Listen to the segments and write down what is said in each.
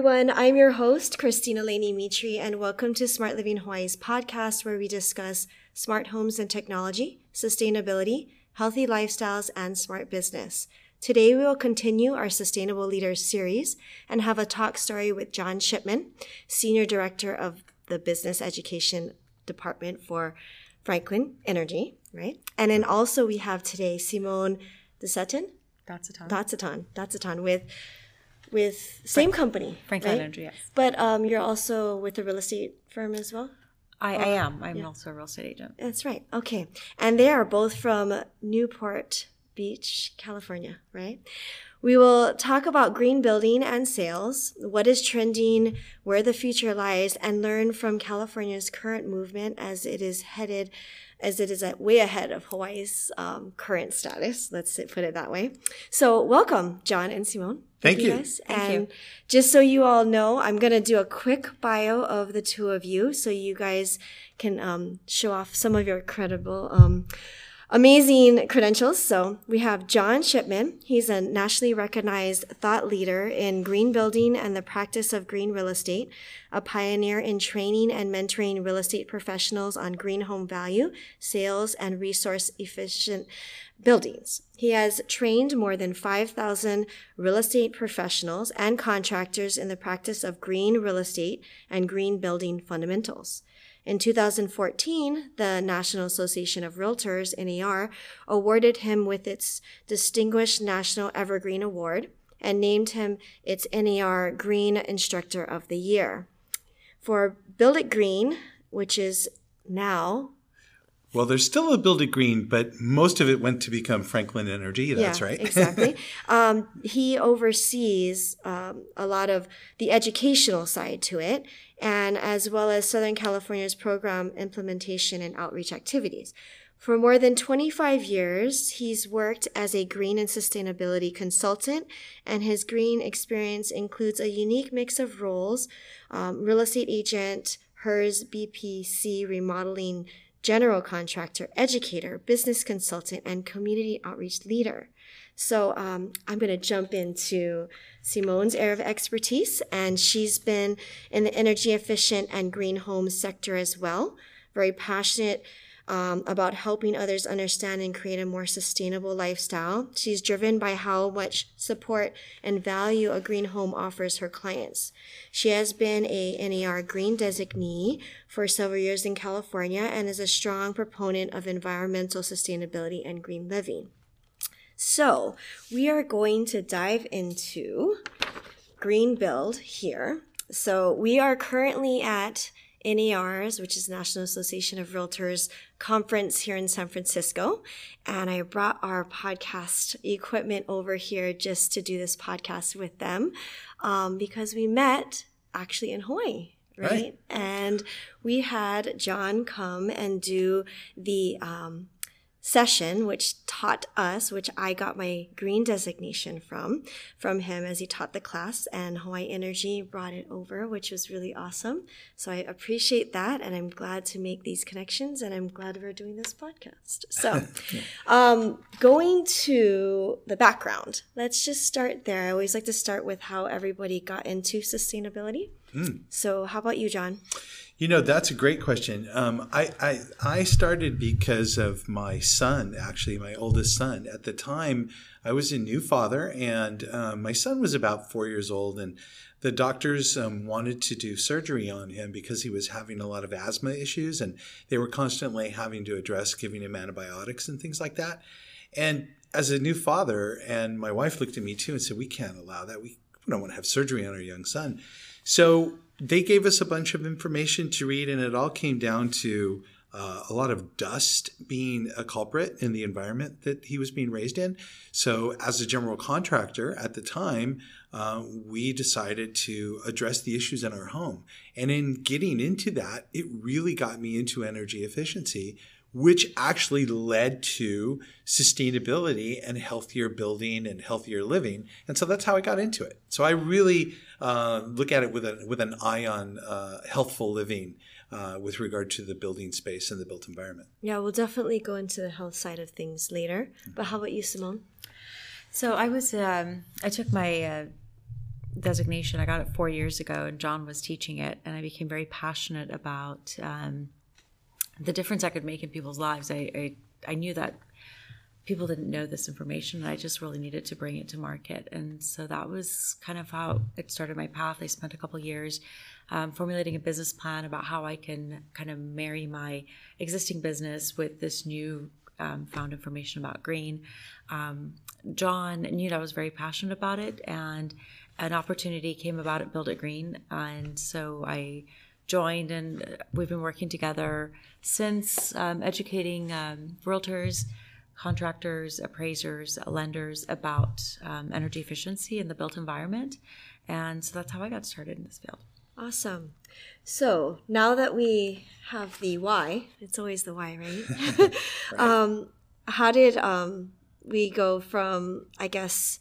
everyone. I'm your host, Christina Laney Mitri, and welcome to Smart Living Hawaii's podcast, where we discuss smart homes and technology, sustainability, healthy lifestyles, and smart business. Today, we will continue our Sustainable Leaders series and have a talk story with John Shipman, Senior Director of the Business Education Department for Franklin Energy, right? And then also we have today Simone DeSutton. Datsaton. Datsaton. Datsaton with with same company. Franklin right? Energy, yes. But um, you're also with a real estate firm as well? I, I am. I'm also a real estate agent. That's right. Okay. And they are both from Newport Beach, California, right? We will talk about green building and sales, what is trending, where the future lies, and learn from California's current movement as it is headed, as it is at way ahead of Hawaii's um, current status. Let's put it that way. So, welcome, John and Simone. Thank you. guys. Thank and you. just so you all know, I'm going to do a quick bio of the two of you so you guys can um, show off some of your credible, um, amazing credentials. So we have John Shipman. He's a nationally recognized thought leader in green building and the practice of green real estate, a pioneer in training and mentoring real estate professionals on green home value, sales, and resource efficient buildings. He has trained more than 5,000 real estate professionals and contractors in the practice of green real estate and green building fundamentals. In 2014, the National Association of Realtors, NAR, awarded him with its Distinguished National Evergreen Award and named him its NAR Green Instructor of the Year. For Build It Green, which is now Well, there's still a Build It Green, but most of it went to become Franklin Energy. That's yeah, right. exactly. um, he oversees um, a lot of the educational side to it, and as well as Southern California's program implementation and outreach activities. For more than 25 years, he's worked as a green and sustainability consultant, and his green experience includes a unique mix of roles um, real estate agent, HERS BPC remodeling general contractor, educator, business consultant, and community outreach leader. So um, I'm going to jump into Simone's area of expertise, and she's been in the energy efficient and green home sector as well. Very passionate um, about helping others understand and create a more sustainable lifestyle. She's driven by how much support and value a green home offers her clients. She has been a NAR green designee for several years in California and is a strong proponent of environmental sustainability and green living. So, we are going to dive into green build here. So, we are currently at NAR's, which is National Association of Realtors conference here in San Francisco. And I brought our podcast equipment over here just to do this podcast with them um, because we met actually in Hawaii. Right? Right. And we had John come and do the um, session, which taught us, which I got my green designation from, from him as he taught the class, and Hawaii Energy brought it over, which was really awesome. So I appreciate that, and I'm glad to make these connections, and I'm glad we're doing this podcast. So, um, going to the background, let's just start there. I always like to start with how everybody got into sustainability. So, how about you, John? You know, that's a great question. Um, I, I I started because of my son, actually, my oldest son. At the time, I was a new father, and um, my son was about four years old, and the doctors um, wanted to do surgery on him because he was having a lot of asthma issues, and they were constantly having to address giving him antibiotics and things like that. And as a new father, and my wife looked at me too and said, "We can't allow that. We we don't want to have surgery on our young son." So they gave us a bunch of information to read, and it all came down to uh, a lot of dust being a culprit in the environment that he was being raised in. So, as a general contractor at the time, uh, we decided to address the issues in our home. And in getting into that, it really got me into energy efficiency, which actually led to sustainability and healthier building and healthier living. And so that's how I got into it. So I really uh, look at it with a with an eye on uh, healthful living uh, with regard to the building space and the built environment. Yeah, we'll definitely go into the health side of things later. But how about you, Simone? So I was, um, I took my uh, designation. I got it four years ago, and John was teaching it, and I became very passionate about um, the difference I could make in people's lives. I, I, I knew that people didn't know this information, and I just really needed to bring it to market. And so that was kind of how it started my path. I spent a couple years um, formulating a business plan about how I can kind of marry my existing business with this new um, found information about green. Um, John knew that I was very passionate about it, and an opportunity came about at Build It Green, and so I joined, and we've been working together since, um, educating um, realtors, contractors, appraisers, lenders about um, energy efficiency in the built environment, and so that's how I got started in this field. Awesome. So now that we have the why, it's always the why, right? right. Um, how did um, we go from, I guess,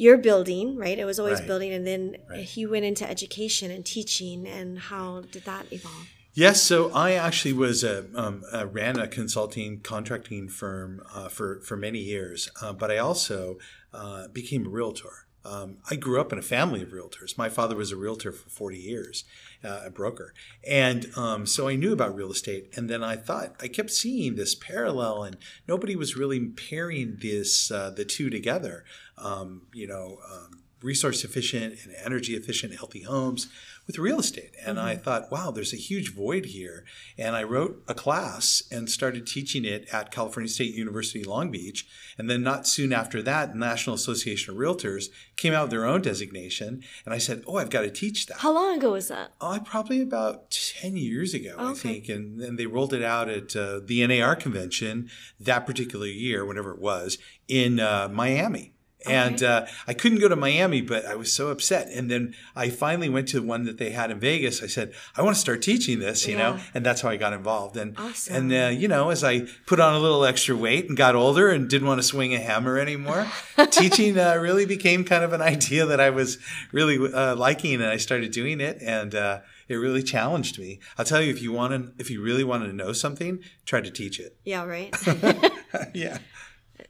your building, right? It was always right. building, and then right. you went into education and teaching, and how did that evolve? Yes, so I actually was a, um, a ran a consulting contracting firm uh, for for many years, uh, but I also uh, became a realtor. Um, I grew up in a family of realtors. My father was a realtor for 40 years, uh, a broker. And um, so I knew about real estate. And then I thought, I kept seeing this parallel, and nobody was really pairing this, uh, the two together. Um, you know, um, resource efficient and energy efficient, healthy homes with real estate. And mm-hmm. I thought, wow, there's a huge void here. And I wrote a class and started teaching it at California State University Long Beach. And then not soon after that, National Association of Realtors came out with their own designation. And I said, oh, I've got to teach that. How long ago was that? Oh, probably about 10 years ago, oh, okay. I think. And, and they rolled it out at uh, the NAR convention that particular year, whenever it was, in uh, Miami. And uh, I couldn't go to Miami, but I was so upset. And then I finally went to the one that they had in Vegas. I said, I want to start teaching this, you yeah. know, and that's how I got involved. And awesome. and uh, you know, as I put on a little extra weight and got older and didn't want to swing a hammer anymore, teaching uh, really became kind of an idea that I was really uh, liking, and I started doing it, and uh, it really challenged me. I'll tell you, if you want to, if you really wanted to know something, try to teach it. Yeah. Right. yeah.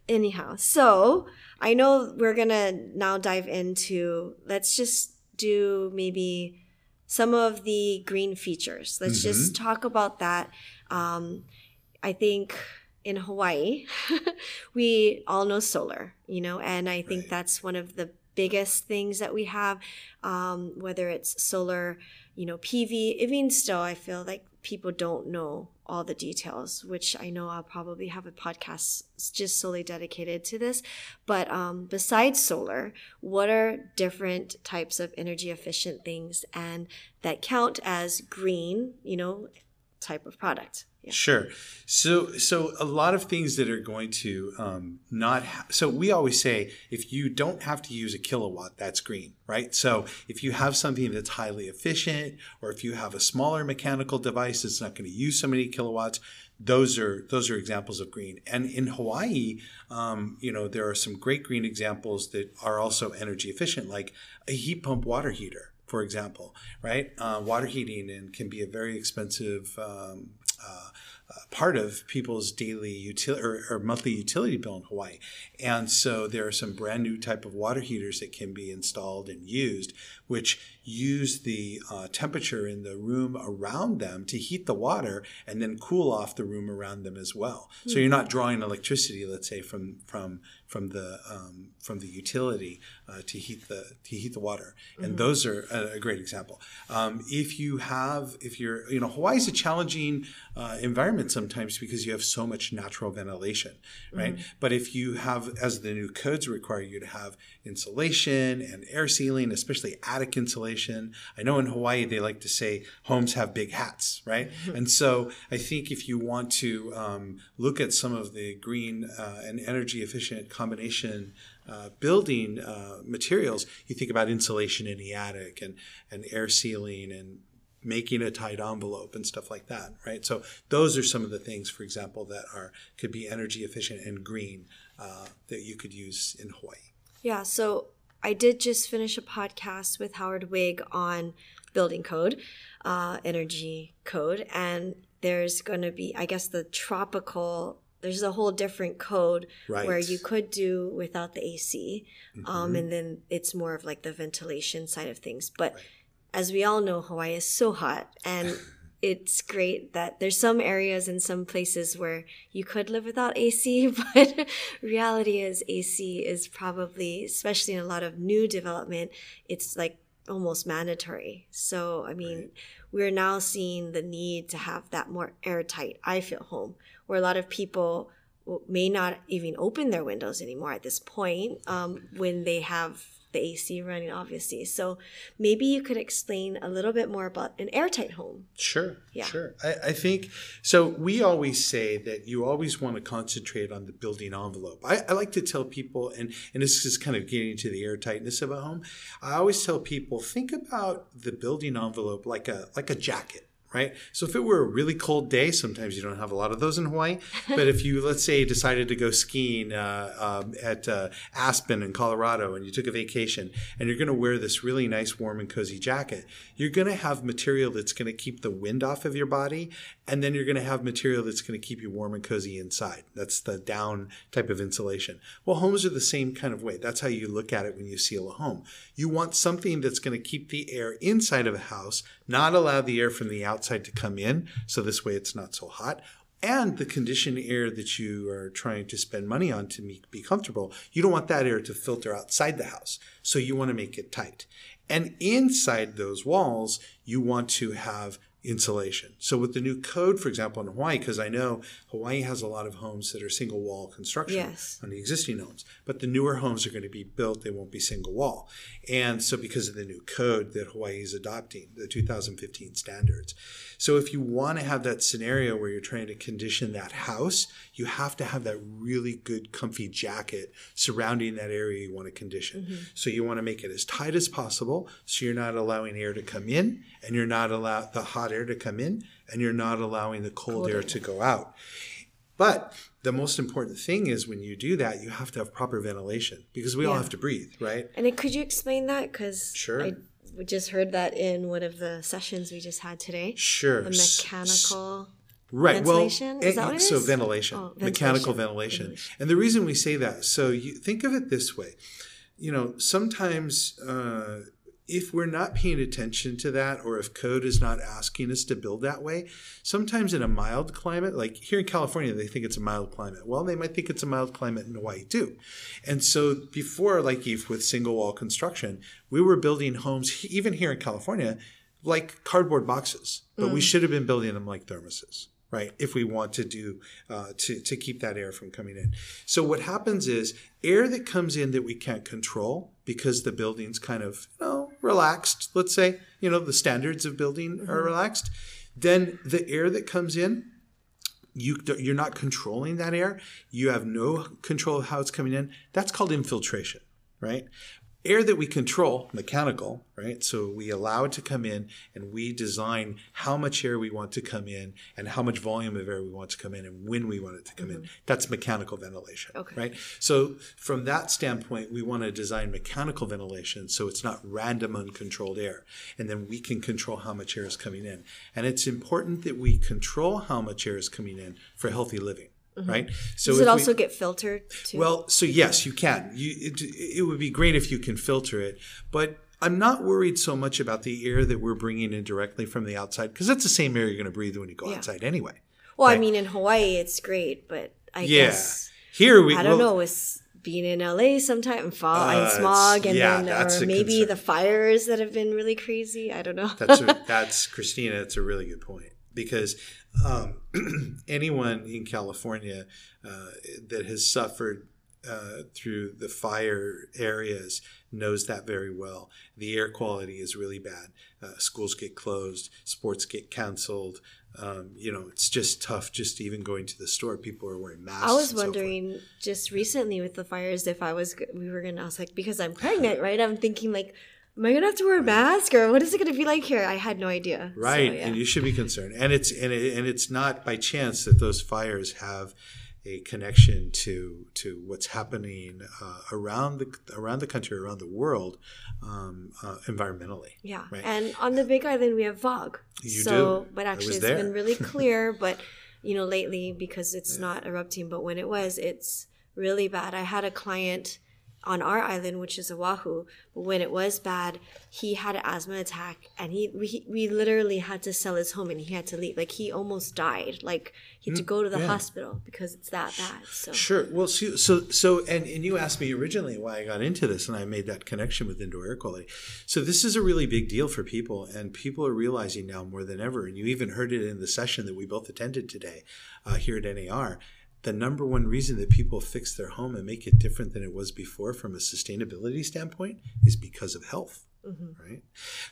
Anyhow, so I know we're going to now dive into, let's just do maybe some of the green features. Let's mm-hmm. just talk about that. Um, I think in Hawaii, we all know solar, you know, and I think right. that's one of the biggest things that we have, um, whether it's solar, you know, PV, even still, I feel like people don't know all the details, which I know I'll probably have a podcast just solely dedicated to this. But um, besides solar, what are different types of energy efficient things and that count as green, you know, type of product? Yeah. Sure. So, so a lot of things that are going to um, not. Ha- so we always say if you don't have to use a kilowatt, that's green, right? So if you have something that's highly efficient, or if you have a smaller mechanical device that's not going to use so many kilowatts, those are those are examples of green. And in Hawaii, um, you know, there are some great green examples that are also energy efficient, like a heat pump water heater for example, right? Uh, water heating and can be a very expensive um, uh, uh, part of people's daily utility or, or, monthly utility bill in Hawaii. And so there are some brand new type of water heaters that can be installed and used, which use the uh, temperature in the room around them to heat the water and then cool off the room around them as well. Mm-hmm. So you're not drawing electricity, let's say, from from from the um, from the utility uh, to heat the to heat the water, and mm-hmm. those are a, a, great example. Um, if you have if you're you know Hawaii is a challenging uh, environment sometimes because you have so much natural ventilation, right? Mm-hmm. But if you have as the new codes require you to have insulation and air sealing, especially attic insulation. I know in Hawaii they like to say homes have big hats, right? Mm-hmm. And so I think if you want to um, look at some of the green uh, and energy efficient combination uh, building uh, materials, you think about insulation in the attic and, and air sealing and making a tight envelope and stuff like that, right? So those are some of the things, for example, that are could be energy efficient and green uh, that you could use in Hawaii. Yeah. So I did just finish a podcast with Howard Wiig on building code, uh, energy code, and there's going to be, I guess, the tropical there's a whole different code Right. where you could do without the AC, Mm-hmm. um, and then it's more of like the ventilation side of things. But as we all know, Hawaii is so hot, and it's great that there's some areas and some places where you could live without AC, but reality is AC is probably, especially in a lot of new development, it's like almost mandatory. So, I mean, we're now seeing the need to have that more airtight, I feel home, where a lot of people may not even open their windows anymore at this point um, when they have the AC running, obviously. So maybe you could explain a little bit more about an airtight home. Sure, Yeah. sure. I, I think so. We always say that you always want to concentrate on the building envelope. I, I like to tell people, and and this is kind of getting to the airtightness of a home. I always tell people think about the building envelope like a like a jacket. Right. So if it were a really cold day, sometimes you don't have a lot of those in Hawaii. But if you, let's say, decided to go skiing uh, um, at uh, Aspen in Colorado and you took a vacation and you're going to wear this really nice, warm, and cozy jacket, you're going to have material that's going to keep the wind off of your body. And then you're going to have material that's going to keep you warm and cozy inside. That's the down type of insulation. Well, homes are the same kind of way. That's how you look at it when you seal a home. You want something that's going to keep the air inside of a house, not allow the air from the outside to come in. So this way it's not so hot and the conditioned air that you are trying to spend money on to make, be comfortable, you don't want that air to filter outside the house. So you want to make it tight. And inside those walls, you want to have insulation. So with the new code, for example, in Hawaii, because I know Hawaii has a lot of homes that are single wall construction Yes. on the existing homes, but the newer homes are going to be built, they won't be single wall. And so because of the new code that Hawaii is adopting, the 2015 standards. So if you want to have that scenario where you're trying to condition that house, you have to have that really good comfy jacket surrounding that area you want to condition. Mm-hmm. So you want to make it as tight as possible so you're not allowing air to come in and you're not allow the hot air to come in and you're not allowing the cold, air to go out. But the most important thing is when you do that, you have to have proper ventilation because we all have to breathe, right? And could you explain that? Because Sure. I we just heard that in one of the sessions we just had today. Sure. The mechanical. right ventilation? well Is that what it so is? ventilation, Oh, mechanical ventilation. ventilation. and the reason we say that so you think of it this way you know sometimes uh, if we're not paying attention to that or if code is not asking us to build that way sometimes in a mild climate like here in california they think it's a mild climate well they might think it's a mild climate in hawaii too and so before like if with single wall construction we were building homes even here in california like cardboard boxes but we should have been building them like thermoses right? If we want to do uh, to to keep that air from coming in. So what happens is air that comes in that we can't control because the building's kind of you know relaxed. Let's say you know the standards of building are mm-hmm. relaxed. Then the air that comes in. You, you're not controlling that air. You have no control of how it's coming in. That's called infiltration, right? Air that we control, mechanical, right? So we allow it to come in and we design how much air we want to come in and how much volume of air we want to come in and when we want it to come in. Mm-hmm. That's mechanical ventilation, Okay. right? So from that standpoint, we want to design mechanical ventilation so it's not random uncontrolled air. And then we can control how much air is coming in. And it's important that we control how much air is coming in for healthy living. Right. So Does it we- also get filtered too? well, so yes, you can. You, it, it would be great if you can filter it, but I'm not worried so much about the air that we're bringing in directly from the outside because that's the same air you're going to breathe when you go Yeah. outside anyway. well, I mean, in Hawaii, it's great, but I Yeah. guess Here we I don't well, know. With being in LA sometime, fog Uh, and smog, and yeah, then or maybe concern. the fires that have been really crazy. I don't know. That's a, that's Christina. That's a really good point because um, anyone in California uh, that has suffered uh, through the fire areas knows that very well. The air quality is really bad. Uh, schools get closed, sports get canceled. Um, you know, it's just tough. Just even going to the store, people are wearing masks. I was and so wondering just recently with the fires if I was we were gonna. I was like because I'm pregnant, right? I'm thinking like, am I gonna have to wear a mask or what is it gonna be like here? I had no idea. So, right yeah. and you should be concerned and it's and, it, and it's not by chance that those fires have a connection to to what's happening uh, around the around the country around the world um, uh, environmentally Yeah, Right. and on the Big Island we have vog. You so, do. but actually it's there. been really clear. but you know, lately because it's not erupting, but when it was, it's really bad. I had a client on our island, which is Oahu, when it was bad, he had an asthma attack and he we, we literally had to sell his home and he had to leave. Like he almost died. Like he had to go to the Mm, yeah. hospital because it's that bad. So Sure. Well, so so, so and, and you asked me originally why I got into this, and I made that connection with indoor air quality. So this is a really big deal for people, and people are realizing now more than ever. And you even heard it in the session that we both attended today uh, here at NAR. The number one reason that people fix their home and make it different than it was before from a sustainability standpoint is because of health right?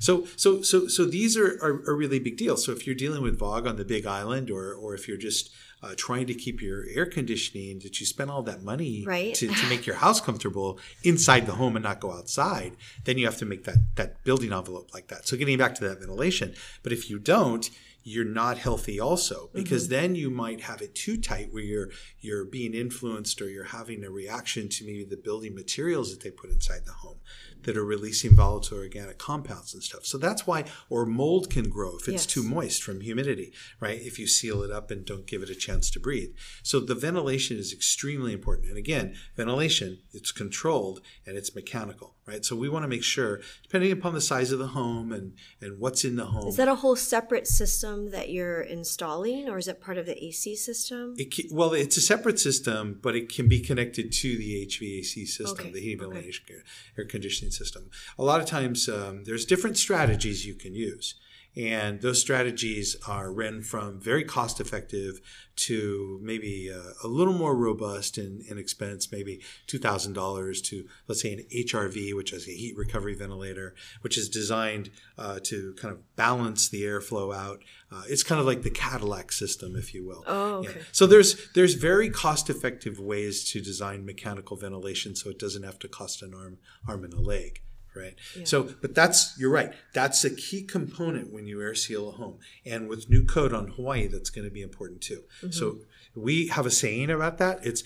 So so so so these are, are are really big deals. So if you're dealing with VOG on the big island or or if you're just uh, trying to keep your air conditioning that you spend all that money Right. to, to make your house comfortable inside the home and not go outside then you have to make that that building envelope like that. So getting back to that ventilation but if you don't you're not healthy also because mm-hmm. then you might have it too tight where you're you're being influenced or you're having a reaction to maybe the building materials that they put inside the home that are releasing volatile organic compounds and stuff. So that's why or mold can grow if it's Yes. too moist from humidity, right? If you seal it up and don't give it a chance to breathe. So the ventilation is extremely important. And again, ventilation, it's controlled and it's mechanical, right? So we want to make sure depending upon the size of the home and and what's in the home is that a whole separate system that you're installing or is it part of the AC system? It ca well, it's a separate system, but it can be connected to the HVAC system, Okay, the heating, okay. ventilation, air- air conditioning system. A lot of times, um, there's different strategies you can use, and those strategies are run from very cost effective to maybe uh, a little more robust in, in expense, maybe two thousand dollars to let's say an HRV, which is a heat recovery ventilator, which is designed uh, to kind of balance the airflow out. Uh, it's kind of like the Cadillac system, if you will. Oh, Yeah. So there's there's very cost effective ways to design mechanical ventilation so it doesn't have to cost an arm arm and a leg. Right. So, but that's you're right. That's a key component when you air seal a home, and with new code on Hawaii, that's going to be important too. So we have a saying about that. It's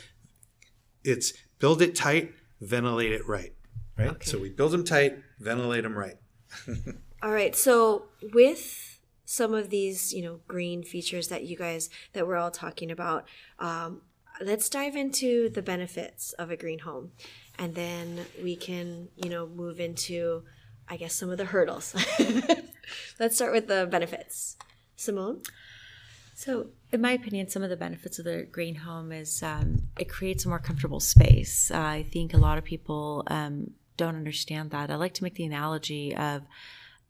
it's build it tight, ventilate it right. Right. So we build them tight, ventilate them right. All right. So with some of these, you know, green features that you guys that we're all talking about, um, let's dive into the benefits of a green home, and then we can, you know, move into, I guess, some of the hurdles. let's start with the benefits. Simone. So, in my opinion, some of the benefits of the green home is um, it creates a more comfortable space. Uh, I think a lot of people um, don't understand that. I like to make the analogy of,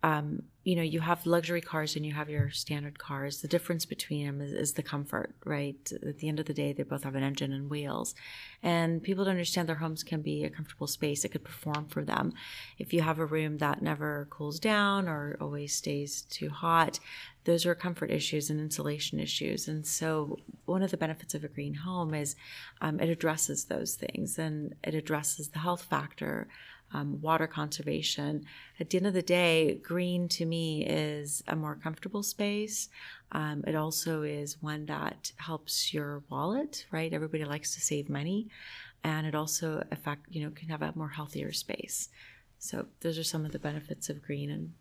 um, you know, you have luxury cars and you have your standard cars. The difference between them is, is the comfort, right? At the end of the day, they both have an engine and wheels. And people don't understand their homes can be a comfortable space. It could perform for them. If you have a room that never cools down or always stays too hot, those are comfort issues and insulation issues. And so, one of the benefits of a green home is um, it addresses those things and it addresses the health factor, um, water conservation. At the end of the day, green to me is a more comfortable space. Um, it also is one that helps your wallet, right? Everybody likes to save money. And it also affect, you know, can have a more healthier space. So those are some of the benefits of green and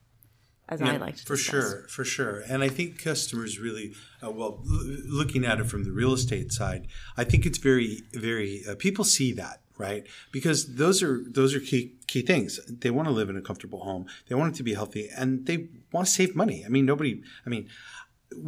as I like to say, for discuss. sure, for sure. And I think customers really, uh, well, l- looking at it from the real estate side, I think it's very, very. Uh, people see that, right? Because those are those are key key things. They want to live in a comfortable home. They want it to be healthy, and they want to save money. I mean, nobody. I mean.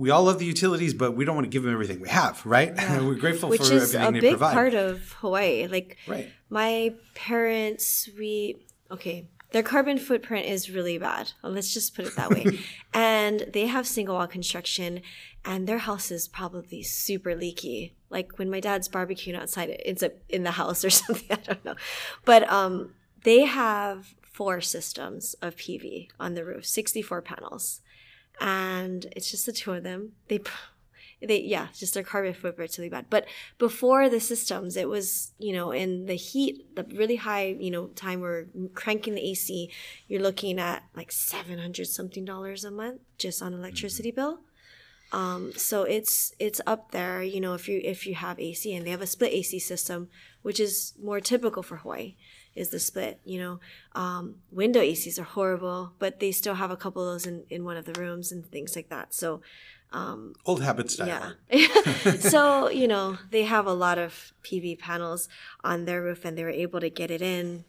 We all love the utilities, but we don't want to give them everything we have, right? We're grateful which for is a everything they big part of Hawaii. Like Right. my parents, we okay, their carbon footprint is really bad. Let's just put it that way. and they have single wall construction, and their house is probably super leaky. Like when my dad's barbecuing outside, it ends up in the house or something. I don't know, but um, they have four systems of PV on the roof, sixty-four panels, and it's just the two of them. They they yeah just their carbon footprint's really bad but before the systems it was you know in the heat the really high you know time we're cranking the ac you're looking at like 700 something dollars a month just on electricity bill um, so it's it's up there you know if you if you have ac and they have a split ac system which is more typical for hawaii is the split. You know, um, window ACs are horrible, but they still have a couple of those in, in one of the rooms and things like that. So, um, Old habits die yeah. so, you know, they have a lot of PV panels on their roof and they were able to get it in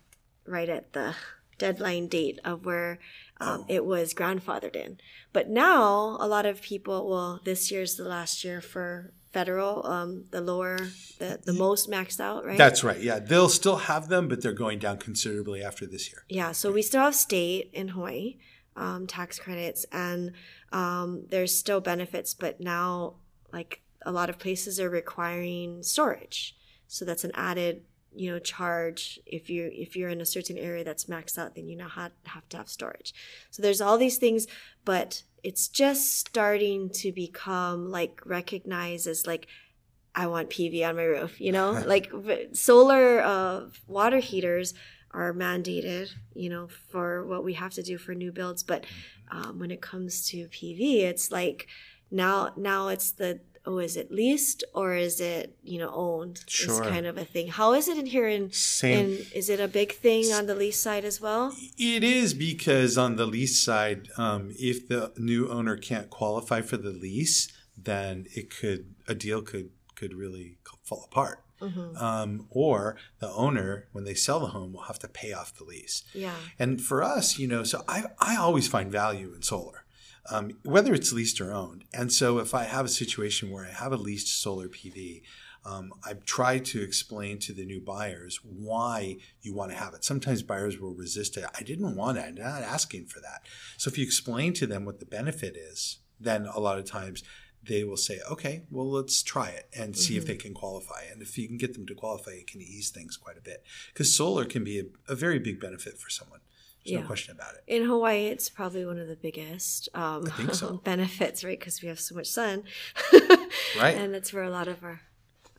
right at the deadline date of where um, it was grandfathered in. But now, a lot of people, well, this year's the last year for federal, um, the lower, the, the most maxed out, right? That's right. Yeah, they'll still have them, but they're going down considerably after this year. Yeah, so we still have state in Hawaii um, tax credits, and um, there's still benefits, but now like a lot of places are requiring storage, so that's an added you know charge if you if you're in a certain area that's maxed out then you now have, have to have storage. So there's all these things but it's just starting to become like recognized as like i want pv on my roof you know? Like solar uh, water heaters are mandated you know for what we have to do for new builds but um, when it comes to pv it's like now now it's the oh is it leased or is it you know owned is Sure. kind of a thing how is it in here in Same. in is it a big thing on the lease side as well It is because on the lease side, um, if the new owner can't qualify for the lease, then it could a deal could could really fall apart. Um, or the owner, when they sell the home, will have to pay off the lease. yeah And for us, you know, so I, I always find value in solar, um, whether it's leased or owned. And so if I have a situation where I have a leased solar PV, um, I try to explain to the new buyers why you want to have it. Sometimes buyers will resist it. I didn't want it. I'm not asking for that. So if you explain to them what the benefit is, then a lot of times they will say, okay, well, let's try it and see if they can qualify. And if you can get them to qualify, it can ease things quite a bit. Because solar can be a, a very big benefit for someone. There's Yeah. no question about it. in hawaii it's probably one of the biggest um, so. benefits right because we have so much sun Right. and that's where a lot of our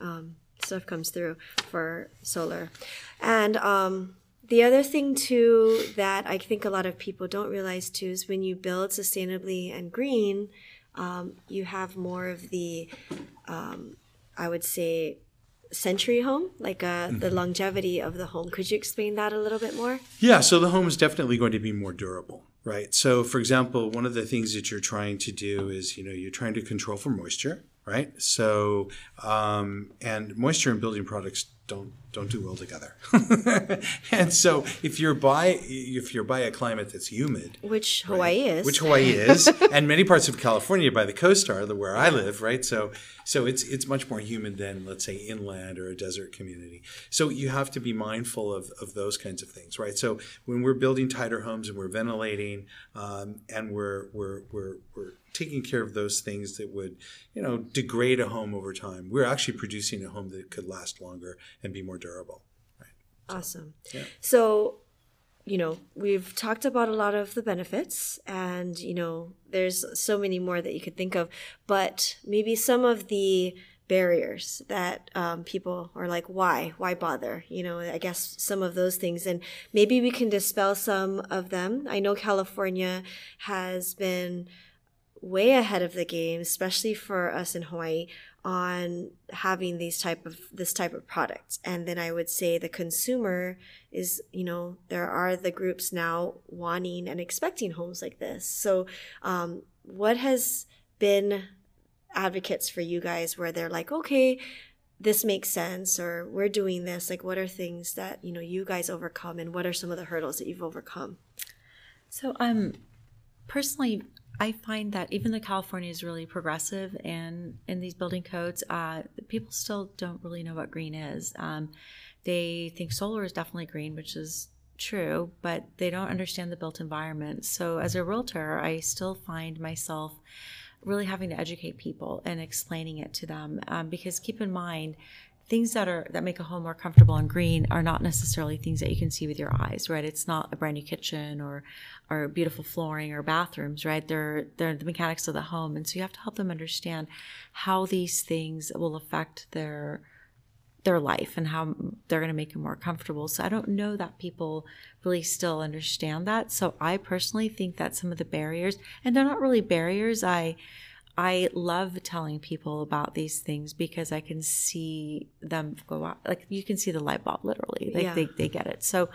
um, stuff comes through for solar and um, the other thing too that i think a lot of people don't realize too is when you build sustainably and green um, you have more of the um, i would say century home like uh, the longevity of the home could you explain that a little bit more Yeah, so the home is definitely going to be more durable, right? So, for example, one of the things that you're trying to do is, you know, you're trying to control for moisture, right? So, um, and moisture and building products don't don't do well together. and so, if you're by if you're by a climate that's humid, which hawaii is which Hawaii is, and many parts of California by the coast are, the where I live, right? So, so it's it's much more humid than let's say inland or a desert community. So you have to be mindful of, of those kinds of things, right? So when we're building tighter homes and we're ventilating, um, and we're we're we're we're taking care of those things that would you know degrade a home over time, we're actually producing a home that could last longer and be more durable. Awesome. So, you know, we've talked about a lot of the benefits, and, you know, there's so many more that you could think of, but maybe some of the barriers that um, people are like, why? Why bother? You know, I guess some of those things, and maybe we can dispel some of them. I know California has been way ahead of the game, especially for us in Hawaii, on having these type of this type of products. And then I would say the consumer is, you know, there are the groups now wanting and expecting homes like this. So, um, what has been advocates for you guys where they're like, okay, this makes sense, or we're doing this? Like, what are things that you know you guys overcome, and what are some of the hurdles that you've overcome? So, um, personally, I find that even though California is really progressive and in these building codes, uh, people still don't really know what green is. Um, they think solar is definitely green, which is true, but they don't understand the built environment. So, as a realtor, I still find myself really having to educate people and explaining it to them um, because keep in mind things that are that make a home more comfortable and green are not necessarily things that you can see with your eyes right it's not a brand new kitchen or or beautiful flooring or bathrooms right they're they're the mechanics of the home and so you have to help them understand how these things will affect their their life and how they're going to make it more comfortable. So I don't know that people really still understand that. So I personally think that some of the barriers, and they're not really barriers. I I love telling people about these things because I can see them go out. Like you can see the light bulb literally. Like Yeah. they, they get it. So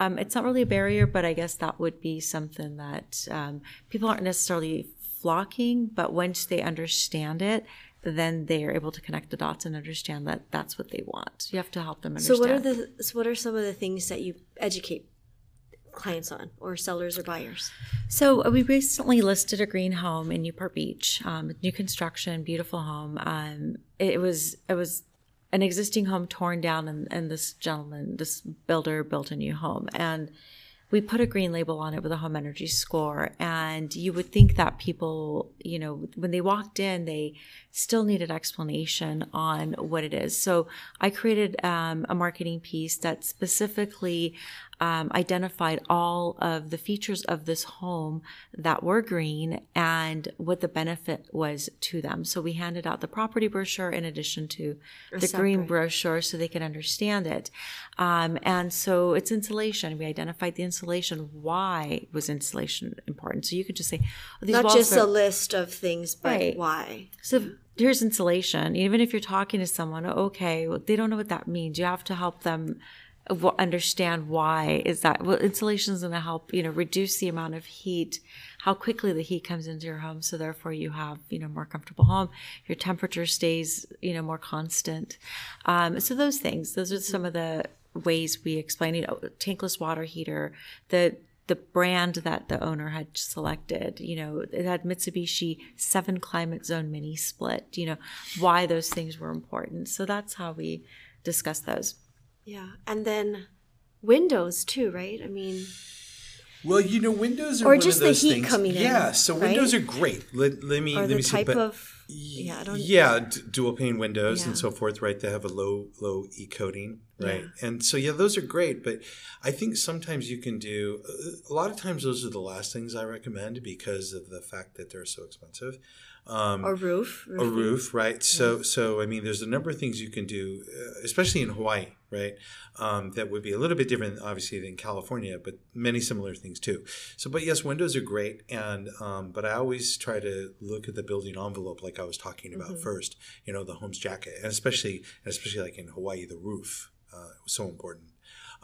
um, it's not really a barrier, but I guess that would be something that um, people aren't necessarily flocking, but once they understand it, then they are able to connect the dots and understand that that's what they want. You have to help them understand. So what are the so what are some of the things that you educate clients on or sellers or buyers? So uh, we recently listed a green home in Newport Beach, um, new construction, beautiful home. Um, it was it was an existing home torn down, and, and this gentleman, this builder, built a new home, and we put a green label on it with a home energy score. And you would think that people, you know, when they walked in, they still needed explanation on what it is. So I created um, a marketing piece that specifically um, identified all of the features of this home that were green and what the benefit was to them. So we handed out the property brochure in addition to the green brochure so they could understand it. Um, and so it's insulation. We identified the insulation. Why was insulation important? So you could just say, oh, these Not just are- a list of things, but Right. why? so here's insulation. Even if you're talking to someone, okay, well, they don't know what that means. You have to help them understand why is that. Well, insulation is going to help you know reduce the amount of heat, how quickly the heat comes into your home. So therefore, you have you know more comfortable home. Your temperature stays you know more constant. Um, so those things, those are some of the ways we explain. You know, tankless water heater, the the brand that the owner had selected. You know, it had Mitsubishi seven climate zone mini split. You know, why those things were important. So that's how we discuss those. Yeah. And then windows too, right? I mean, Well, you know, windows are Or one just of the heat things. coming in, Yeah, so right? windows are great. Let, let me or let the me see. type but- of yeah, I don't yeah, d- dual pane windows and so forth, right? They have a low low e coating, right? Yeah. And so yeah, those are great. But I think sometimes you can do a lot of times those are the last things I recommend because of the fact that they're so expensive. Um, or roof. a roof, right? So, so I mean, there's a number of things you can do, uh, especially in Hawaii, right? Um, that would be a little bit different, obviously, than California, but many similar things too. So, but yes, windows are great, and um, but I always try to look at the building envelope, like I was talking about first. You know, the home's jacket, and especially, especially like in Hawaii, the roof uh, was so important.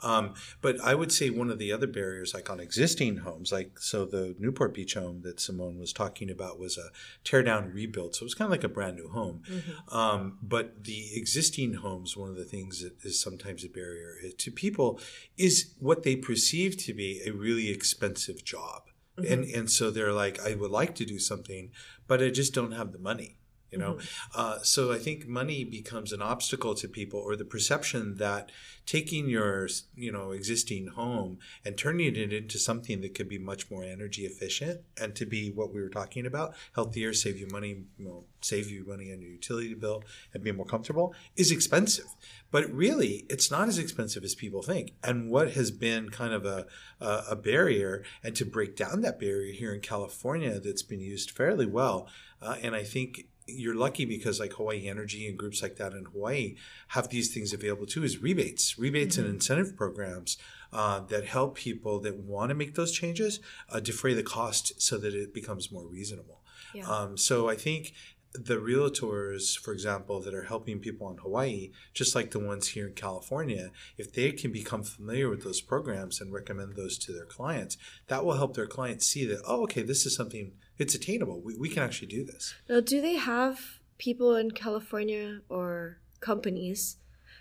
Um, but I would say one of the other barriers, like on existing homes, like so the Newport Beach home that Simone was talking about was a tear down rebuild. So it was kind of like a brand new home. Um, but the existing homes, one of the things that is sometimes a barrier to people is what they perceive to be a really expensive job. And, and so they're like, I would like to do something, but I just don't have the money you know? Uh, so i think money becomes an obstacle to people or the perception that taking your you know existing home and turning it into something that could be much more energy efficient and to be what we were talking about healthier save you money you know, save you money on your utility bill and be more comfortable is expensive. But really it's not as expensive as people think. And what has been kind of a, a, a barrier and to break down that barrier here in california that's been used fairly well uh, and i think you're lucky because like Hawaii Energy and groups like that in Hawaii have these things available too is rebates, rebates and incentive programs uh, that help people that want to make those changes uh, defray the cost so that it becomes more reasonable. Yeah. Um, so I think the realtors, for example, that are helping people in Hawaii, just like the ones here in California, if they can become familiar with those programs and recommend those to their clients, that will help their clients see that, oh, okay, this is something, it's attainable. We, we can actually do this. Now, do they have people in California or companies?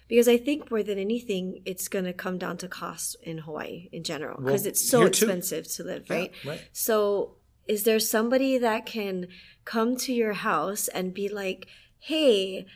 Because I think more than anything, it's going to come down to cost in Hawaii in general because Well, it's so expensive to live, Yeah, right? right. So, is there somebody that can come to your house and be like, hey,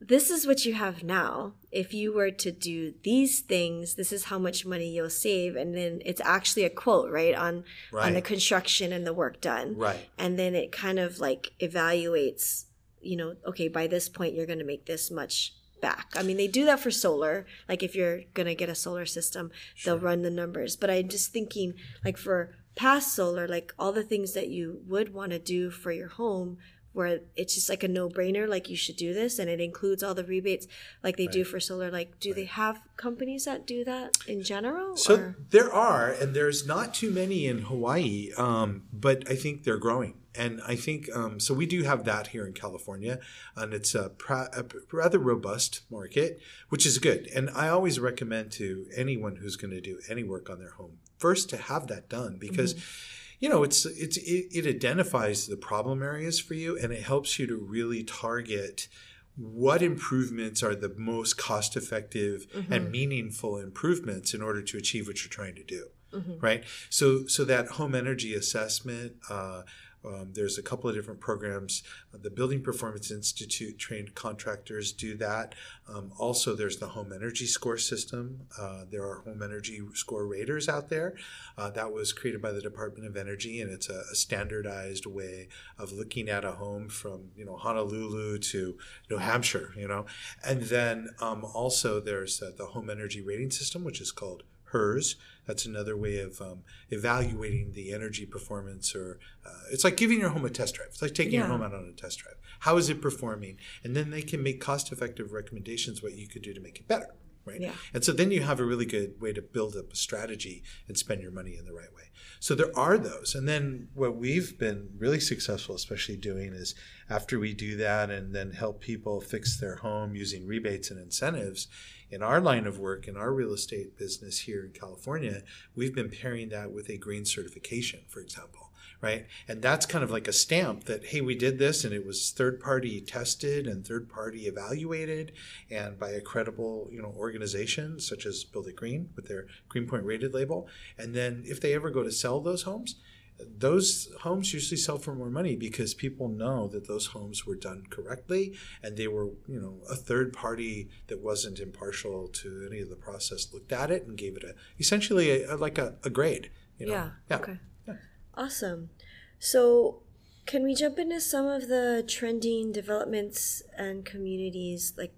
this is what you have now. If you were to do these things, this is how much money you'll save. And then it's actually a quote, right? On on the construction and the work done Right. and then it kind of like evaluates you know okay by this point you're going to make this much back i mean they do that for solar like if you're going to get a solar system they'll run the numbers but i'm just thinking like for past solar like all the things that you would want to do for your home where it's just like a no-brainer like you should do this and it includes all the rebates like they do for solar like do they have companies that do that in general So or? there are, and there's not too many in Hawaii, um, but I think they're growing. and I think um, so. We do have that here in California, and it's a, pra- a rather robust market, which is good. And I always recommend to anyone who's going to do any work on their home first to have that done because. Mm-hmm you know it's it's it, it, identifies the problem areas for you and it helps you to really target what improvements are the most cost effective mm-hmm. and meaningful improvements in order to achieve what you're trying to do mm-hmm. right so so that home energy assessment uh, um, there's a couple of different programs. The Building Performance Institute trained contractors do that. Um, also, there's the Home Energy Score system. Uh, there are Home Energy Score raters out there. Uh, that was created by the Department of Energy, and it's a, a, standardized way of looking at a home from you know Honolulu to New Hampshire. You know, and then um, also there's uh, the Home Energy Rating System, which is called HERS. That's another way of um, evaluating the energy performance, or uh, it's like giving your home a test drive. It's like taking yeah. your home out on a test drive. How is it performing? And then they can make cost-effective recommendations what you could do to make it better. Right. Yeah. And so then you have a really good way to build up a strategy and spend your money in the right way. So there are those. And then what we've been really successful, especially doing, is after we do that and then help people fix their home using rebates and incentives, in our line of work, in our real estate business here in California, we've been pairing that with a green certification, for example, right? And that's kind of like a stamp that, hey, we did this and it was third party tested and third party evaluated and by a credible, you know, organization such as Build It Green with their Greenpoint rated label. And then if they ever go to sell those homes, those homes usually sell for more money because people know that those homes were done correctly and they were you know a third party that wasn't impartial to any of the process looked at it and gave it a essentially a, a, like a, a grade you know? yeah. yeah okay yeah. awesome so can we jump into some of the trending developments and communities like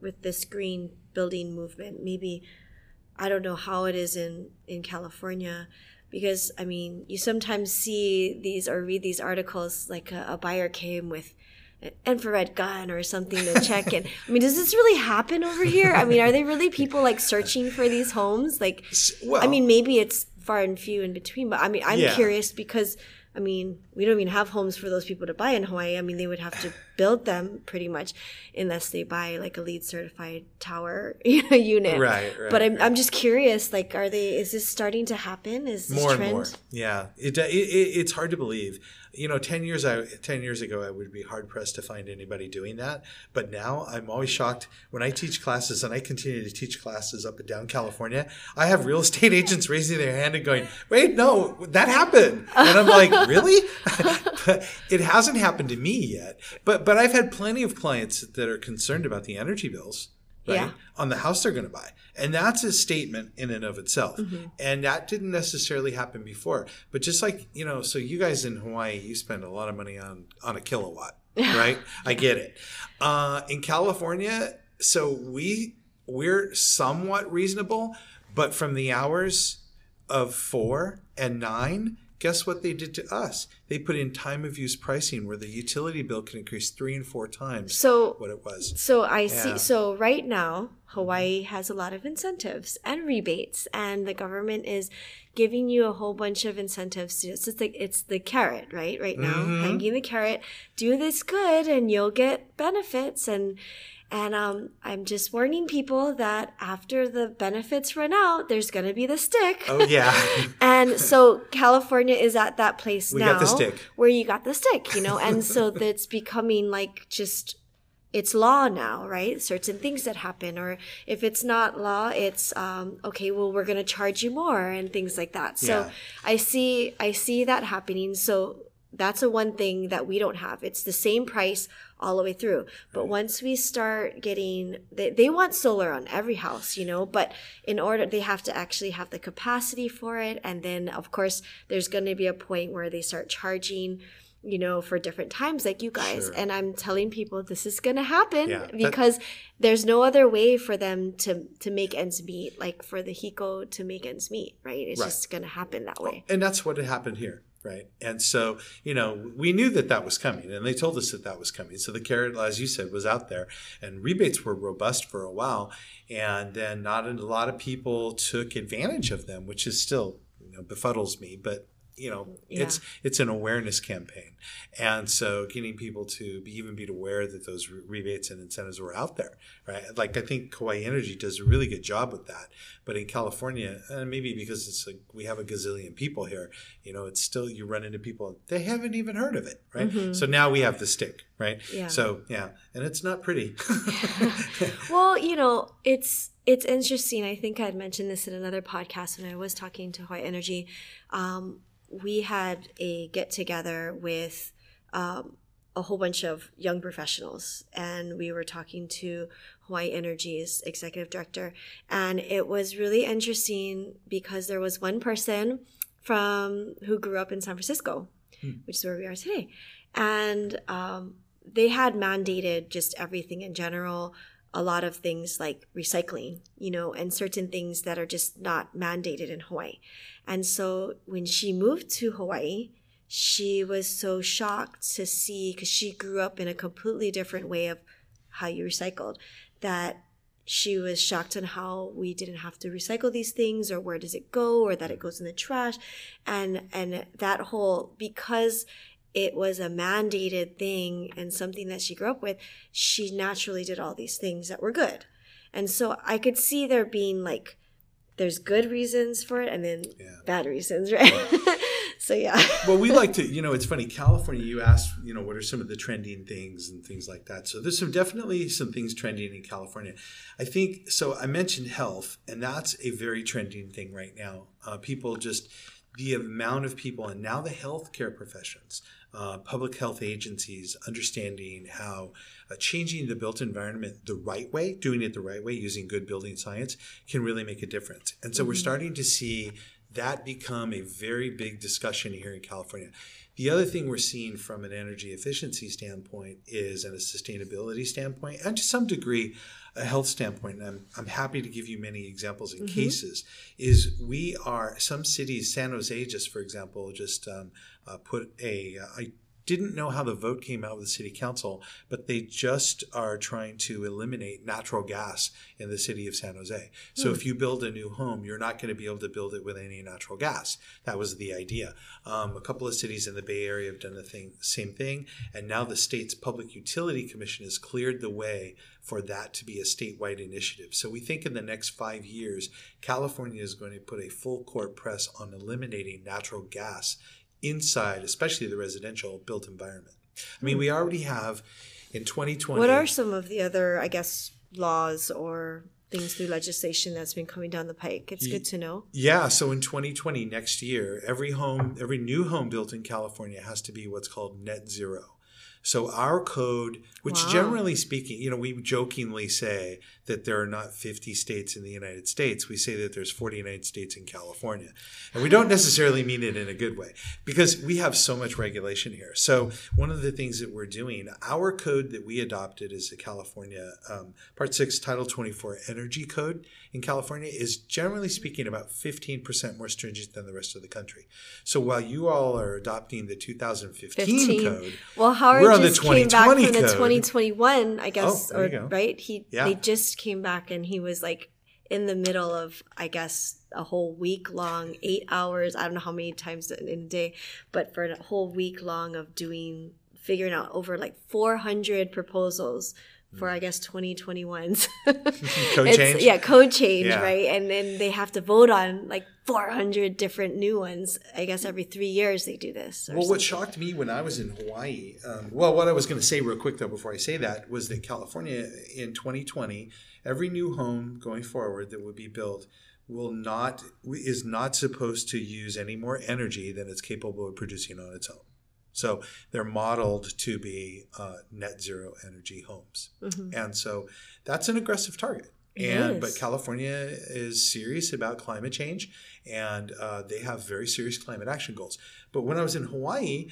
with this green building movement maybe i don't know how it is in in california because I mean, you sometimes see these or read these articles like a, a buyer came with an infrared gun or something to check in. I mean, does this really happen over here? I mean, are they really people like searching for these homes? Like, well, I mean, maybe it's far and few in between, but I mean, I'm yeah. curious because I mean, we don't even have homes for those people to buy in Hawaii. I mean, they would have to build them pretty much unless they buy like a LEED certified tower unit. Right, right. But I'm, I'm just curious, like, are they, is this starting to happen? Is this more trend? and more. Yeah. It, it, it, it's hard to believe you know 10 years I, 10 years ago i would be hard pressed to find anybody doing that but now i'm always shocked when i teach classes and i continue to teach classes up and down california i have real estate agents raising their hand and going wait no that happened and i'm like really but it hasn't happened to me yet but but i've had plenty of clients that are concerned about the energy bills right yeah. on the house they're going to buy and that's a statement in and of itself. Mm-hmm. And that didn't necessarily happen before. But just like, you know, so you guys in Hawaii, you spend a lot of money on on a kilowatt, right? I get it. Uh, in California, so we we're somewhat reasonable, but from the hours of four and nine, guess what they did to us? They put in time of use pricing where the utility bill can increase three and four times so, what it was. So I yeah. see. So right now, Hawaii has a lot of incentives and rebates, and the government is giving you a whole bunch of incentives. It's just like it's the carrot, right? Right now, mm-hmm. hanging the carrot. Do this good, and you'll get benefits and and um, I'm just warning people that after the benefits run out, there's going to be the stick. Oh, yeah. and so California is at that place we now where you got the stick, you know, and so that's becoming like just it's law now, right? Certain things that happen, or if it's not law, it's um, okay. Well, we're going to charge you more and things like that. So yeah. I see, I see that happening. So that's a one thing that we don't have. It's the same price all the way through. But right. once we start getting, they, they want solar on every house, you know, but in order, they have to actually have the capacity for it. And then, of course, there's going to be a point where they start charging you know, for different times, like you guys. Sure. And I'm telling people this is going to happen yeah, because there's no other way for them to to make ends meet, like for the HECO to make ends meet, right? It's right. just going to happen that way. And that's what happened here right? And so, you know, we knew that that was coming, and they told us that that was coming. So the carrot, as you said, was out there, and rebates were robust for a while, and then not a lot of people took advantage of them, which is still, you know, befuddles me, but you know Yeah. it's it's an awareness campaign and so getting people to be, even be aware that those re- rebates and incentives were out there right like i think hawaii energy does a really good job with that but in california uh, maybe because it's like we have a gazillion people here you know it's still you run into people they haven't even heard of it right so now we have the stick right Mm-hmm. Yeah. so yeah and it's not pretty Well, you know, it's it's interesting. I think I'd mentioned this in another podcast when I was talking to Hawaii Energy. Um, we had a get together with um, a whole bunch of young professionals, and we were talking to Hawaii Energy's executive director, and it was really interesting because there was one person from who grew up in San Francisco, which is where we are today, and um, they had mandated just everything in general a lot of things like recycling, you know, and certain things that are just not mandated in Hawaii. And so when she moved to Hawaii, she was so shocked to see, because she grew up in a completely different way of how you recycled, that she was shocked on how we didn't have to recycle these things or where does it go or that it goes in the trash and and that whole because it was a mandated thing and something that she grew up with, she naturally did all these things that were good. And so I could see there being like, there's good reasons for it and then Yeah. bad reasons, right? so yeah. well, we like to, you know, it's funny. California, you asked, you know, what are some of the trending things and things like that. So there's some definitely some things trending in California. I think so. I mentioned health, and that's a very trending thing right now. Uh, people just the amount of people, and now the healthcare professions, uh, public health agencies, understanding how uh, changing the built environment the right way, doing it the right way, using good building science, can really make a difference. And so we're starting to see that become a very big discussion here in California. The other thing we're seeing from an energy efficiency standpoint is, and a sustainability standpoint, and to some degree, a health standpoint, and I'm, I'm happy to give you many examples and cases, is we are, some cities, San Jose, just for example, just um, uh, put a, I didn't know how the vote came out with the city council, but they just are trying to eliminate natural gas in the city of San Jose. So if you build a new home, you're not going to be able to build it with any natural gas. That was the idea. Um, a couple of cities in the Bay Area have done the thing, same thing, and now the state's Public Utility Commission has cleared the way for that to be a statewide initiative. So we think in the next five years, California is going to put a full court press on eliminating natural gas inside, especially the residential built environment. I mean, hmm. we already have in 2020. What are some of the other, I guess, laws or things through legislation that's been coming down the pike? It's good to know. Yeah, so in 2020, next year, every home, every new home built in California has to be what's called net zero. So our code, which Wow. generally speaking, you know, we jokingly say that there are not 50 states in the United States. We say that there's 49 states in California. And we don't necessarily mean it in a good way because we have so much regulation here. So one of the things that we're doing, our code that we adopted is the California um, Part 6 Title 24 Energy Code in California is generally speaking about 15% more stringent than the rest of the country. So while you all are adopting the 2015 15. code, Well, Howard We're on the just came back from 2020 the 2021, I guess, Oh, or right? He Yeah. they just came back and he was like in the middle of, I guess, a whole week long, eight hours. I don't know how many times in a day, but for a whole week long of doing, figuring out over like 400 proposals for I guess 2021's Code It's- change? Yeah, code change, Yeah. right? And then they have to vote on like 400 different new ones. I guess every three years they do this. Well, what shocked me when I was in Hawaii, um, well, what I was going to say real quick though before I say that was that California in 2020, every new home going forward that would be built will not is not supposed to use any more energy than it's capable of producing on its own. So they're modeled to be uh, net zero energy homes, and so that's an aggressive target. It And but. California is serious about climate change, and uh, they have very serious climate action goals. But when I was in Hawaii,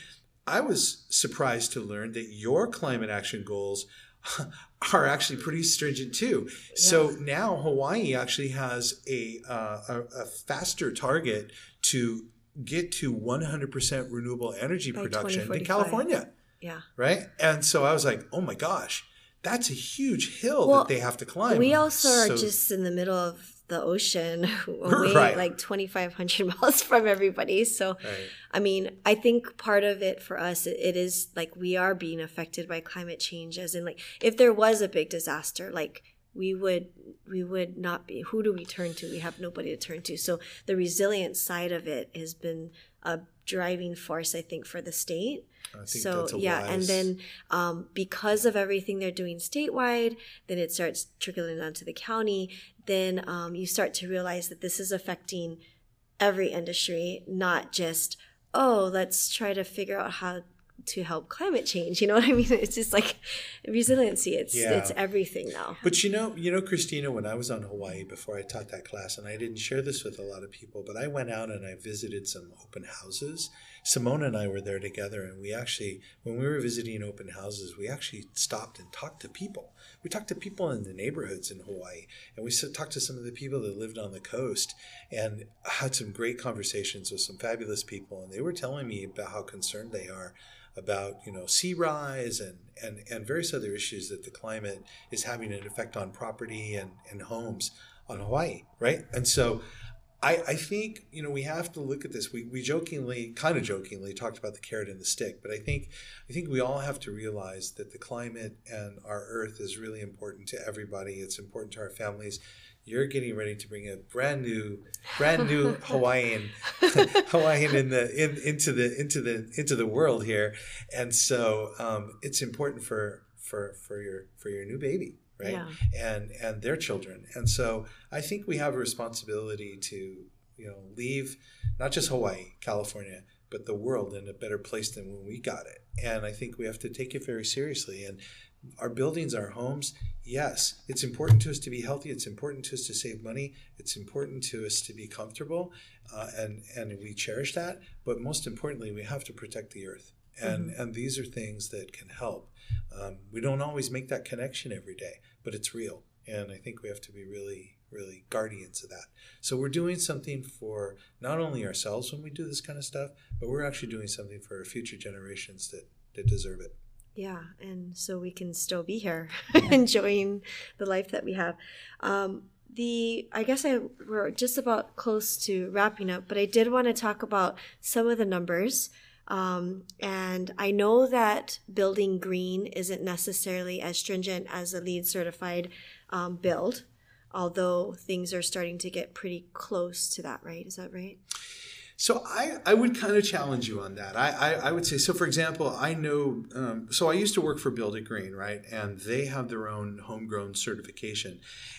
I was surprised to learn that your climate action goals are actually pretty stringent too. So now Hawaii actually has a, uh, a a faster target to get to 100% renewable energy By production in California, Yeah. right? And so I was like, oh my gosh, that's a huge hill Well, that they have to climb. We also are So- just in the middle of the ocean away Right. like 2500 miles from everybody so Right. i mean i think part of it for us it, it is like we are being affected by climate change as in like if there was a big disaster like we would we would not be who do we turn to? We have nobody to turn to. So the resilient side of it has been a driving force i think for the state. I think so yeah and then um, because of everything they're doing statewide then it starts trickling down to the county. Then um, you start to realize that this is affecting every industry not just oh let's try to figure out how to help climate change you know what i mean it's just like resiliency it's Yeah. it's everything now But you know, you know, Christina, when I was on Hawaii before I taught that class, and I didn't share this with a lot of people, but I went out and I visited some open houses. Simone and I were there together, and we actually, when we were visiting open houses, we actually stopped and talked to people. We talked to people in the neighborhoods in Hawaii, and we talked to some of the people that lived on the coast, and had some great conversations with some fabulous people, and they were telling me about how concerned they are about you know sea rise and, and and various other issues that the climate is having an effect on property and, and homes on Hawaii, right? And so I, I think you know we have to look at this. We, we jokingly, kind of jokingly, talked about the carrot and the stick, but I think I think we all have to realize that the climate and our Earth is really important to everybody. It's important to our families. You're getting ready to bring a brand new, brand new Hawaiian, Hawaiian in the in, into the into the into the world here, and so um, it's important for for for your for your new baby, right? Yeah. And and their children, and so I think we have a responsibility to you know leave not just Hawaii, California, but the world in a better place than when we got it. And I think we have to take it very seriously. And our buildings, our homes, yes, it's important to us to be healthy. It's important to us to save money. It's important to us to be comfortable, uh, and and we cherish that. But most importantly, we have to protect the earth. And and these are things that can help. Um, we don't always make that connection every day, but it's real. And I think we have to be really, really guardians of that. So we're doing something for not only ourselves when we do this kind of stuff, but we're actually doing something for our future generations that, that deserve it. Yeah, and so we can still be here enjoying the life that we have. Um, the I guess I we're just about close to wrapping up, but I did want to talk about some of the numbers. Um, and I know that building green isn't necessarily as stringent as a LEED certified um, build, although things are starting to get pretty close to that, right? Is that right? So I, I would kind of challenge you on that. I, I, I would say, so for example, I know, um, so I used to work for Build It Green, right? And they have their own homegrown certification.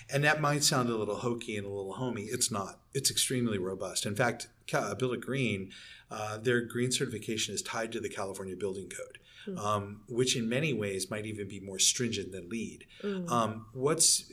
And that might sound a little hokey and a little homey. It's not. It's extremely robust. In fact, Build It Green, uh, their green certification is tied to the California Building Code. Um, which in many ways might even be more stringent than LEED. Um, what's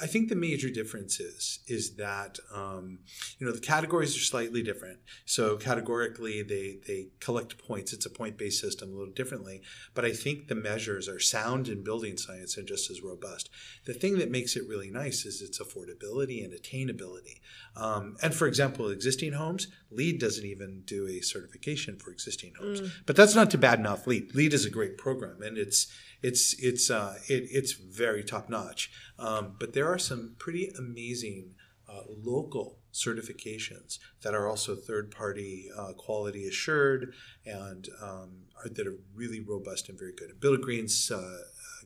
I think the major difference is is that um, you know the categories are slightly different. So categorically, they they collect points. It's a point based system a little differently. But I think the measures are sound in building science and just as robust. The thing that makes it really nice is its affordability and attainability. Um, and for example, existing homes, LEED doesn't even do a certification for existing homes. But that's not to bad enough LEED. LEED is a great program, and it's it's it's uh, it, it's very top notch. Um, but there are some pretty amazing uh, local certifications that are also third party uh, quality assured and um, are, that are really robust and very good. Bill Green's uh,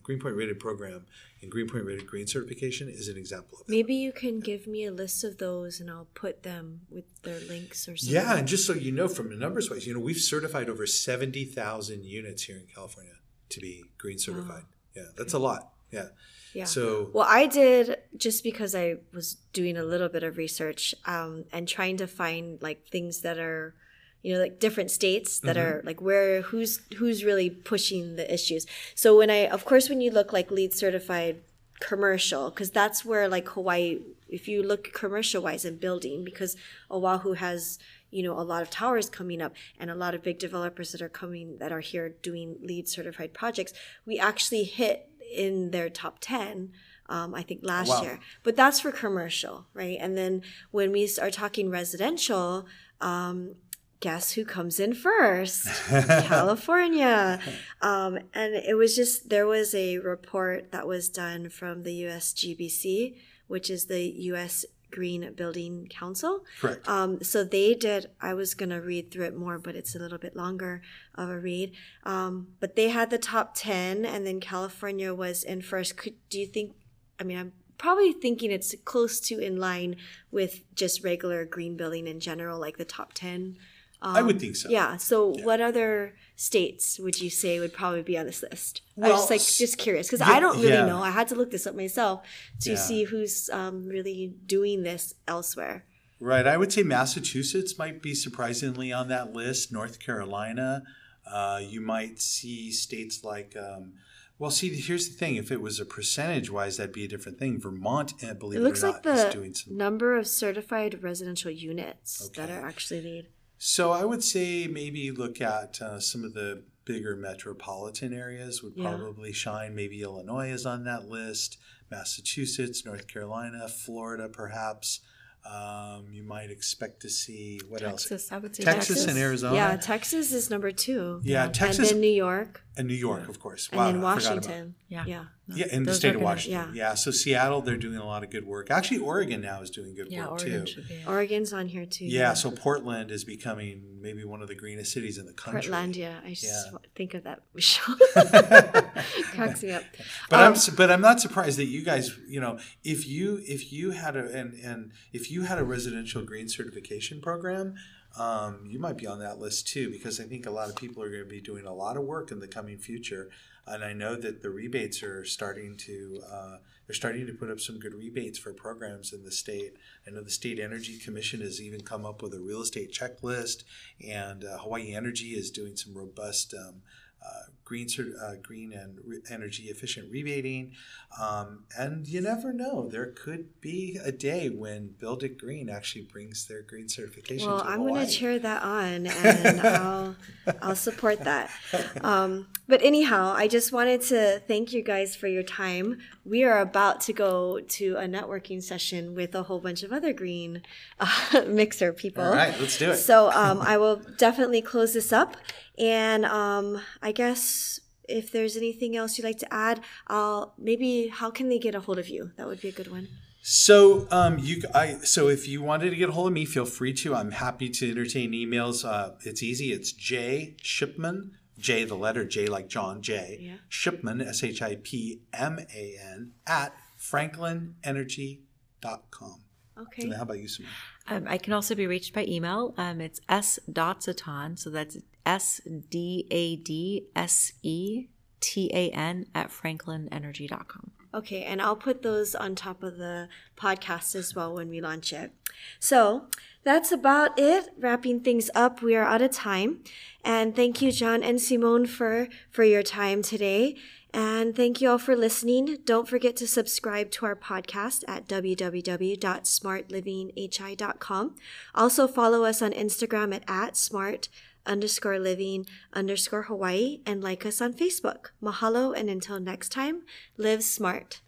Greenpoint rated program and Greenpoint rated green certification is an example of that. Maybe you can give me a list of those, and I'll put them with their links or something. Yeah, and just so you know, from a numbers wise, you know, we've certified over seventy thousand units here in California to be green certified. Yeah, that's a lot. Yeah. Yeah. So Well, I did just because I was doing a little bit of research um, and trying to find like things that are, you know, like different states that are like where who's who's really pushing the issues. So when I, of course, when you look like LEED certified commercial, because that's where like Hawaii, if you look commercial wise in building, because Oahu has you know a lot of towers coming up and a lot of big developers that are coming that are here doing LEED certified projects we actually hit in their top 10 um, i think last Wow. year. But that's for commercial right? And then when we are talking residential um, guess who comes in first? California. Um, and it was just there was a report that was done from the usgbc which is the us Green Building Council. Correct. Um, so they did. I was gonna read through it more, but it's a little bit longer of a read. Um, but they had the top ten, and then California was in first. Could do you think? I mean, I'm probably thinking it's close to in line with just regular green building in general, like the top ten. I would think so. Um, Yeah. So, what other states would you say would probably be on this list? I Well, was like just curious because yeah, I don't really yeah. know. I had to look this up myself to Yeah. see who's um, really doing this elsewhere. Right. I would say Massachusetts might be surprisingly on that list. North Carolina. Uh, you might see states like, um, well, see, here's the thing. If it was a percentage wise, that'd be a different thing. Vermont, eh, believe It it, looks or like not, is the doing some. number of certified residential units that are actually LEED. So I would say maybe look at uh, some of the bigger metropolitan areas would Yeah. probably shine. Maybe Illinois is on that list. Massachusetts, North Carolina, Florida, perhaps. Um, you might expect to see what else? Texas, I would say Texas and Arizona. Yeah, Texas is number two. Yeah, Texas and then New York, and New York, of course. and then I about- Washington. Yeah. yeah. Yeah, in the state are of gonna- Washington. yeah. Yeah. so Seattle, they're doing a lot of good work. Actually, Oregon now is doing good Yeah, work Oregon too. should be. Oregon's on here too. Yeah, so Portland is becoming maybe one of the greenest cities in the country. Portlandia. I just Yeah. think of that show. Cracks me up. But Um, I'm but I'm not surprised that you guys, you know, if you if you had a and and if you had a residential green certification program, um, you might be on that list too because I think a lot of people are going to be doing a lot of work in the coming future, and I know that the rebates are starting to uh, they're starting to put up some good rebates for programs in the state. I know the state energy commission has even come up with a real estate checklist, and uh, Hawaii Energy is doing some robust. Um, uh, green uh, green and re- energy efficient rebating, um, and you never know. There could be a day when Build It Green actually brings their green certification. Well, I'm going to cheer that on, and I'll I'll support that. Um, but anyhow, I just wanted to thank you guys for your time. We are about to go to a networking session with a whole bunch of other green uh, mixer people. All right, let's do it. So um, I will definitely close this up, and um, I guess if there's anything else you'd like to add, I'll maybe how can they get a hold of you? That would be a good one. So, um, you, I, so if you wanted to get a hold of me, feel free to. I'm happy to entertain emails. Uh, it's easy. It's J Shipman, J the letter J like John J Yeah. Shipman S H I P M A N at franklinenergy.com. Okay. And how about you, Simone? Um, I can also be reached by email. Um, it's s dadsetan, so that's s d a d s e t a n at franklinenergy.com. Okay, and I'll put those on top of the podcast as well when we launch it. So that's about it. Wrapping things up, we are out of time. And thank you, John and Simone, for for your time today. And thank you all for listening. Don't forget to subscribe to our podcast at www.smartlivinghi.com. Also follow us on Instagram at, at smart underscore living underscore Hawaii and like us on Facebook. Mahalo, and until next time, live smart.